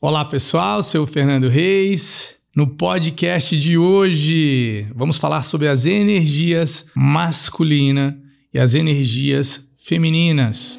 Olá pessoal, sou Fernando Reis. No podcast de hoje, vamos falar sobre as energias masculina e as energias femininas.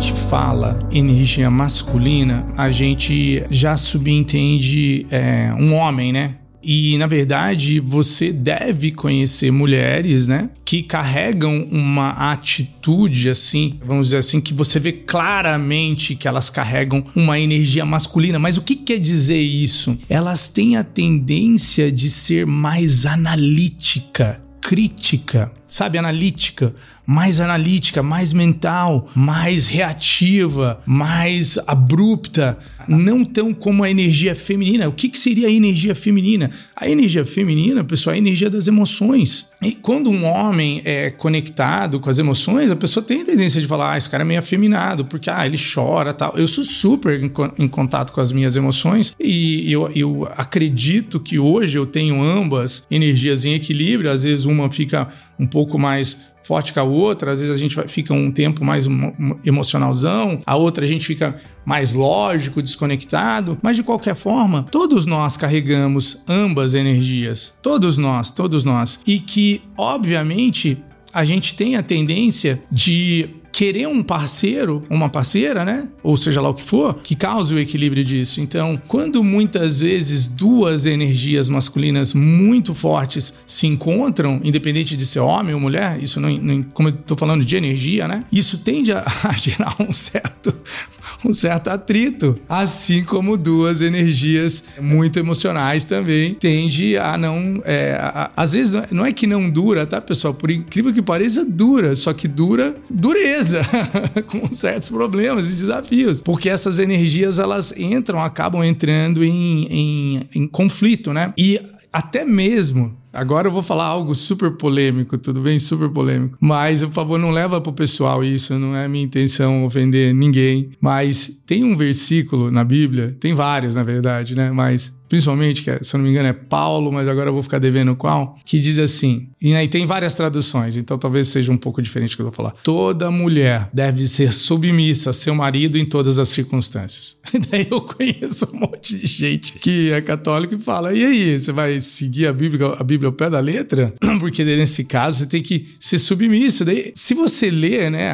Gente fala energia masculina, a gente já subentende é, um homem, né? E na verdade, você deve conhecer mulheres, né, que carregam uma atitude assim, vamos dizer assim, que você vê claramente que elas carregam uma energia masculina. Mas o que quer dizer isso? Elas têm a tendência de ser mais analítica, crítica, sabe, analítica mais analítica, mais mental, mais reativa, mais abrupta, não tão como a energia feminina. O que, que seria a energia feminina? A energia feminina, pessoal, é a energia das emoções. E quando um homem é conectado com as emoções, a pessoa tem a tendência de falar, ah, esse cara é meio afeminado, porque ah, ele chora tal. Eu sou super em, em contato com as minhas emoções e eu, eu acredito que hoje eu tenho ambas energias em equilíbrio. Às vezes uma fica um pouco mais forte que a outra, às vezes a gente fica um tempo mais emocionalzão, a outra a gente fica mais lógico, desconectado, mas de qualquer forma, todos nós carregamos ambas energias, todos nós, todos nós, e que obviamente a gente tem a tendência de querer um parceiro, uma parceira, né? Ou seja lá o que for, que cause o equilíbrio disso. Então, quando muitas vezes duas energias masculinas muito fortes se encontram, independente de ser homem ou mulher, isso não, não como eu tô falando de energia, né? Isso tende a, a gerar um certo um certo atrito, assim como duas energias muito emocionais também tende a não, é, a, às vezes não é que não dura, tá, pessoal? Por incrível que pareça, dura, só que dura dureza, com certos problemas e desafios, porque essas energias elas entram, acabam entrando em, em, em conflito, né? E até mesmo Agora eu vou falar algo super polêmico, tudo bem? Super polêmico. Mas, por favor, não leva pro pessoal isso, não é minha intenção ofender ninguém. Mas tem um versículo na Bíblia, tem vários, na verdade, né? Mas principalmente, que é, se eu não me engano é Paulo, mas agora eu vou ficar devendo qual, que diz assim, e aí tem várias traduções, então talvez seja um pouco diferente do que eu vou falar. Toda mulher deve ser submissa a seu marido em todas as circunstâncias. Daí eu conheço um monte de gente que é católico e fala, e aí, você vai seguir a Bíblia, a Bíblia ao pé da letra? Porque nesse caso você tem que ser submisso. Daí, se você ler, né,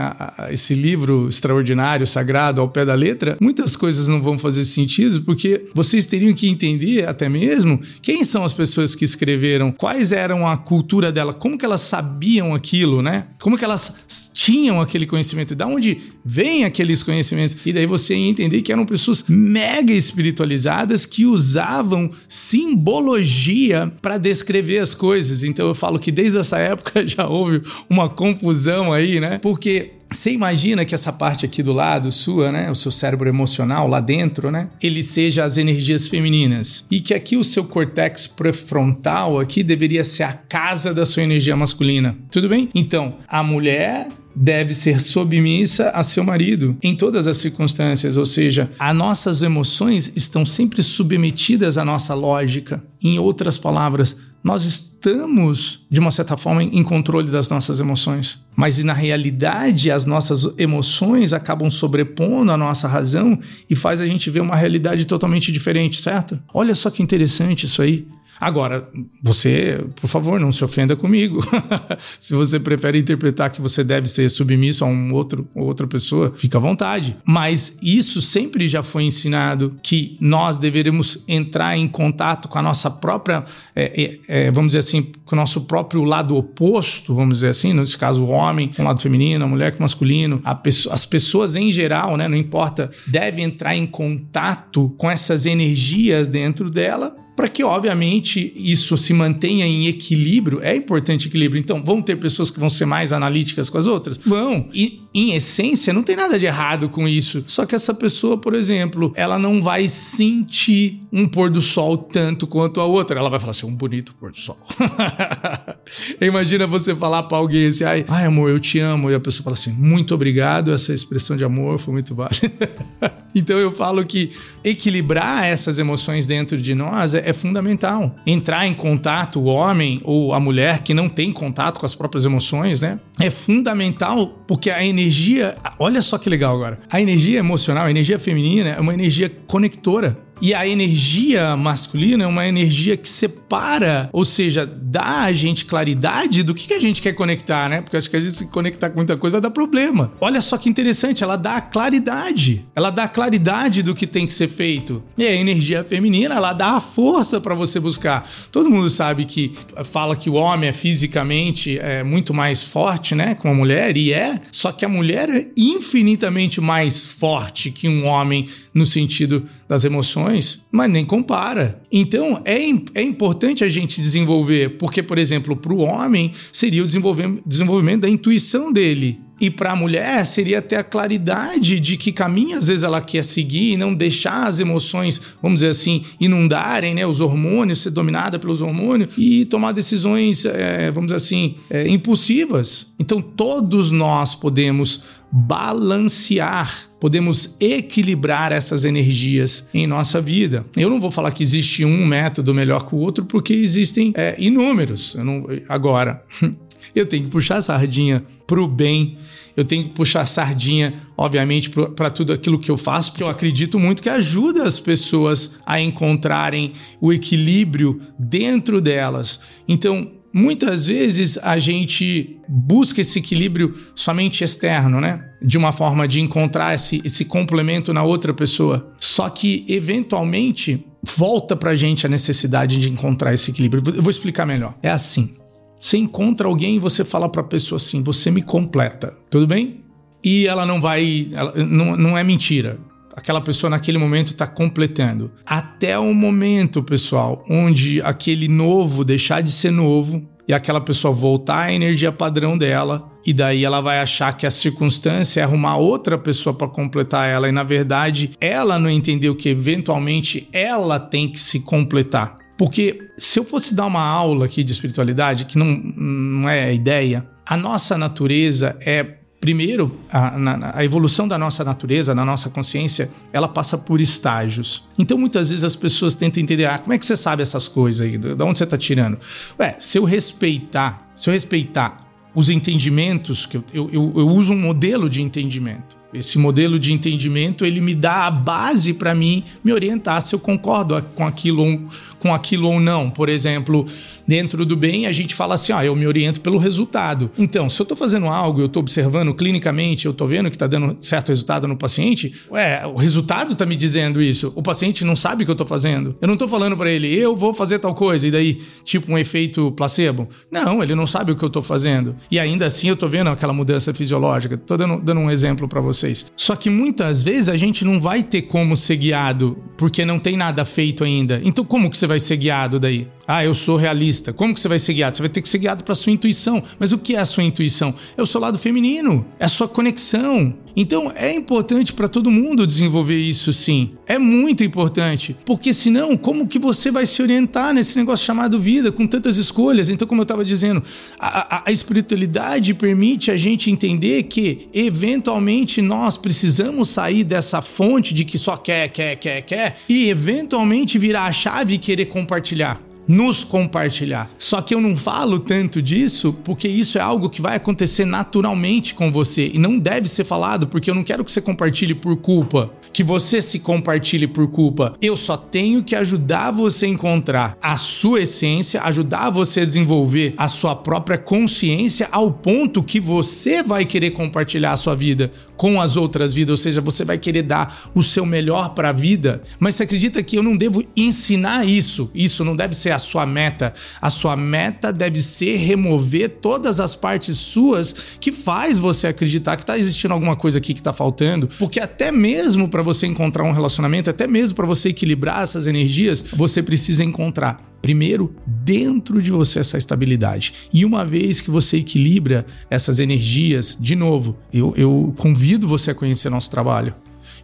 esse livro extraordinário, sagrado, ao pé da letra, muitas coisas não vão fazer sentido, porque vocês teriam que entender entender até mesmo quem são as pessoas que escreveram, quais eram a cultura dela, como que elas sabiam aquilo, né? Como que elas tinham aquele conhecimento, de onde vêm aqueles conhecimentos. E daí você ia entender que eram pessoas mega espiritualizadas que usavam simbologia para descrever as coisas. Então eu falo que desde essa época já houve uma confusão aí, né? Porque você imagina que essa parte aqui do lado sua, né, o seu cérebro emocional lá dentro, né, ele seja as energias femininas e que aqui o seu cortex pré-frontal aqui deveria ser a casa da sua energia masculina. Tudo bem? Então, a mulher deve ser submissa a seu marido em todas as circunstâncias, ou seja, as nossas emoções estão sempre submetidas à nossa lógica. Em outras palavras, nós estamos, de uma certa forma, em controle das nossas emoções. Mas na realidade, as nossas emoções acabam sobrepondo a nossa razão e faz a gente ver uma realidade totalmente diferente, certo? Olha só que interessante isso aí. Agora, você, por favor, não se ofenda comigo. se você prefere interpretar que você deve ser submisso a um outro, outra pessoa, fica à vontade. Mas isso sempre já foi ensinado que nós deveríamos entrar em contato com a nossa própria, é, é, é vamos dizer assim, com o nosso próprio lado oposto, vamos dizer assim, nesse caso o homem com o lado feminino, a mulher com o masculino, as pessoas em geral, né, não importa, devem entrar em contato com essas energias dentro dela para que, obviamente, isso se mantenha em equilíbrio. É importante equilíbrio. Então, vão ter pessoas que vão ser mais analíticas com as outras? Vão. E, em essência, não tem nada de errado com isso. Só que essa pessoa, por exemplo, ela não vai sentir um pôr do sol tanto quanto a outra. Ela vai falar assim: um bonito pôr do sol. Imagina você falar para alguém assim: ai, ai, amor, eu te amo. E a pessoa fala assim: muito obrigado, essa expressão de amor foi muito válida. então, eu falo que equilibrar essas emoções dentro de nós é é fundamental. Entrar em contato, o homem ou a mulher que não tem contato com as próprias emoções, né? É fundamental porque a energia. Olha só que legal agora. A energia emocional, a energia feminina é uma energia conectora. E a energia masculina é uma energia que separa, ou seja, dá a gente claridade do que, a gente quer conectar, né? Porque acho que a gente se conectar com muita coisa vai dar problema. Olha só que interessante, ela dá a claridade. Ela dá a claridade do que tem que ser feito. E a energia feminina, ela dá a força para você buscar. Todo mundo sabe que fala que o homem é fisicamente é, muito mais forte, né? Com a mulher, e é. Só que a mulher é infinitamente mais forte que um homem no sentido das emoções, mas nem compara. Então é, é importante a gente desenvolver, porque, por exemplo, para o homem seria o desenvolvimento da intuição dele. E para a mulher seria ter a claridade de que caminho às vezes ela quer seguir e não deixar as emoções, vamos dizer assim, inundarem, né, os hormônios, ser dominada pelos hormônios e tomar decisões, é, vamos dizer assim, é, impulsivas. Então todos nós podemos balancear, podemos equilibrar essas energias em nossa vida. Eu não vou falar que existe um método melhor que o outro, porque existem é, inúmeros. Não, agora, eu tenho que puxar a sardinha pro bem, eu tenho que puxar a sardinha, obviamente, para tudo aquilo que eu faço, porque eu acredito muito que ajuda as pessoas a encontrarem o equilíbrio dentro delas. Então, muitas vezes a gente busca esse equilíbrio somente externo, né? De uma forma de encontrar esse, esse complemento na outra pessoa. Só que, eventualmente, volta pra gente a necessidade de encontrar esse equilíbrio. Eu vou explicar melhor. É assim. Você encontra alguém e você fala pra pessoa assim: você me completa, tudo bem? E ela não vai. Ela, não, não é mentira aquela pessoa naquele momento está completando. Até o momento, pessoal, onde aquele novo deixar de ser novo e aquela pessoa voltar à energia padrão dela, e daí ela vai achar que a circunstância é arrumar outra pessoa para completar ela, e na verdade ela não entendeu que eventualmente ela tem que se completar. Porque se eu fosse dar uma aula aqui de espiritualidade, que não, não é a ideia, a nossa natureza é Primeiro, a, a, evolução da nossa natureza, da nossa consciência, ela passa por estágios. Então, muitas vezes as pessoas tentam entender: ah, como é que você sabe essas coisas aí? De onde você está tirando? Ué, se eu respeitar, se eu respeitar os entendimentos, que eu, eu, eu uso um modelo de entendimento. Esse modelo de entendimento ele me dá a base para mim me orientar se eu concordo com aquilo, com aquilo ou não. Por exemplo, dentro do bem a gente fala assim, ó, eu me oriento pelo resultado. Então, se eu estou fazendo algo, eu estou observando clinicamente, eu estou vendo que está dando certo resultado no paciente, ué, o resultado está me dizendo isso. O paciente não sabe o que eu estou fazendo. Eu não estou falando para ele, eu vou fazer tal coisa e daí tipo um efeito placebo. Não, ele não sabe o que eu estou fazendo. E ainda assim eu estou vendo aquela mudança fisiológica. Estou dando, dando um exemplo para você vocês. Só que muitas vezes a gente não vai ter como ser guiado, porque não tem nada feito ainda. Então como que você vai ser guiado daí? Ah, eu sou realista. Como que você vai ser guiado? Você vai ter que ser guiado para sua intuição. Mas o que é a sua intuição? É o seu lado feminino, é a sua conexão. Então é importante para todo mundo desenvolver isso sim. É muito importante, porque senão como que você vai se orientar nesse negócio chamado vida com tantas escolhas? Então, como eu estava dizendo, a, a, a espiritualidade permite a gente entender que eventualmente nós precisamos sair dessa fonte de que só quer, quer, quer, quer e eventualmente virar a chave e querer compartilhar nos compartilhar. Só que eu não falo tanto disso porque isso é algo que vai acontecer naturalmente com você e não deve ser falado porque eu não quero que você compartilhe por culpa, que você se compartilhe por culpa. Eu só tenho que ajudar você a encontrar a sua essência, ajudar você a desenvolver a sua própria consciência ao ponto que você vai querer compartilhar a sua vida com as outras vidas, ou seja, você vai querer dar o seu melhor para a vida. Mas você acredita que eu não devo ensinar isso? Isso não deve ser a sua meta. A sua meta deve ser remover todas as partes suas que faz você acreditar que tá existindo alguma coisa aqui que tá faltando, porque até mesmo para você encontrar um relacionamento, até mesmo para você equilibrar essas energias, você precisa encontrar primeiro dentro de você essa estabilidade. E uma vez que você equilibra essas energias, de novo, eu, eu convido você a conhecer nosso trabalho.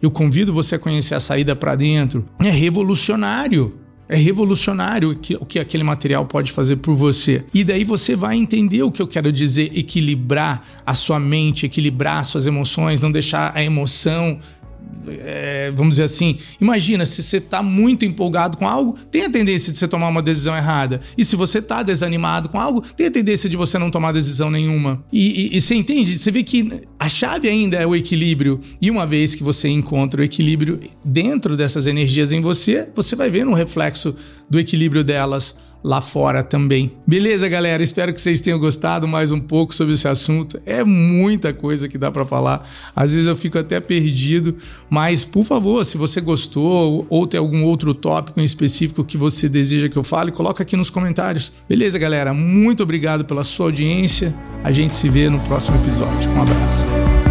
Eu convido você a conhecer a saída para dentro. É revolucionário. É revolucionário o que, aquele material pode fazer por você. E daí você vai entender o que eu quero dizer: equilibrar a sua mente, equilibrar suas emoções, não deixar a emoção é, vamos dizer assim, imagina se você está muito empolgado com algo, tem a tendência de você tomar uma decisão errada. E se você está desanimado com algo, tem a tendência de você não tomar decisão nenhuma. E, e, e, você entende? Você vê que a chave ainda é o equilíbrio. E uma vez que você encontra o equilíbrio dentro dessas energias em você, você vai ver um reflexo do equilíbrio delas lá fora também. Beleza, galera? Espero que vocês tenham gostado mais um pouco sobre esse assunto. É muita coisa que dá para falar. Às vezes eu fico até perdido, mas por favor, se você gostou ou tem algum outro tópico em específico que você deseja que eu fale, coloca aqui nos comentários. Beleza, galera? Muito obrigado pela sua audiência. A gente se vê no próximo episódio. Um abraço.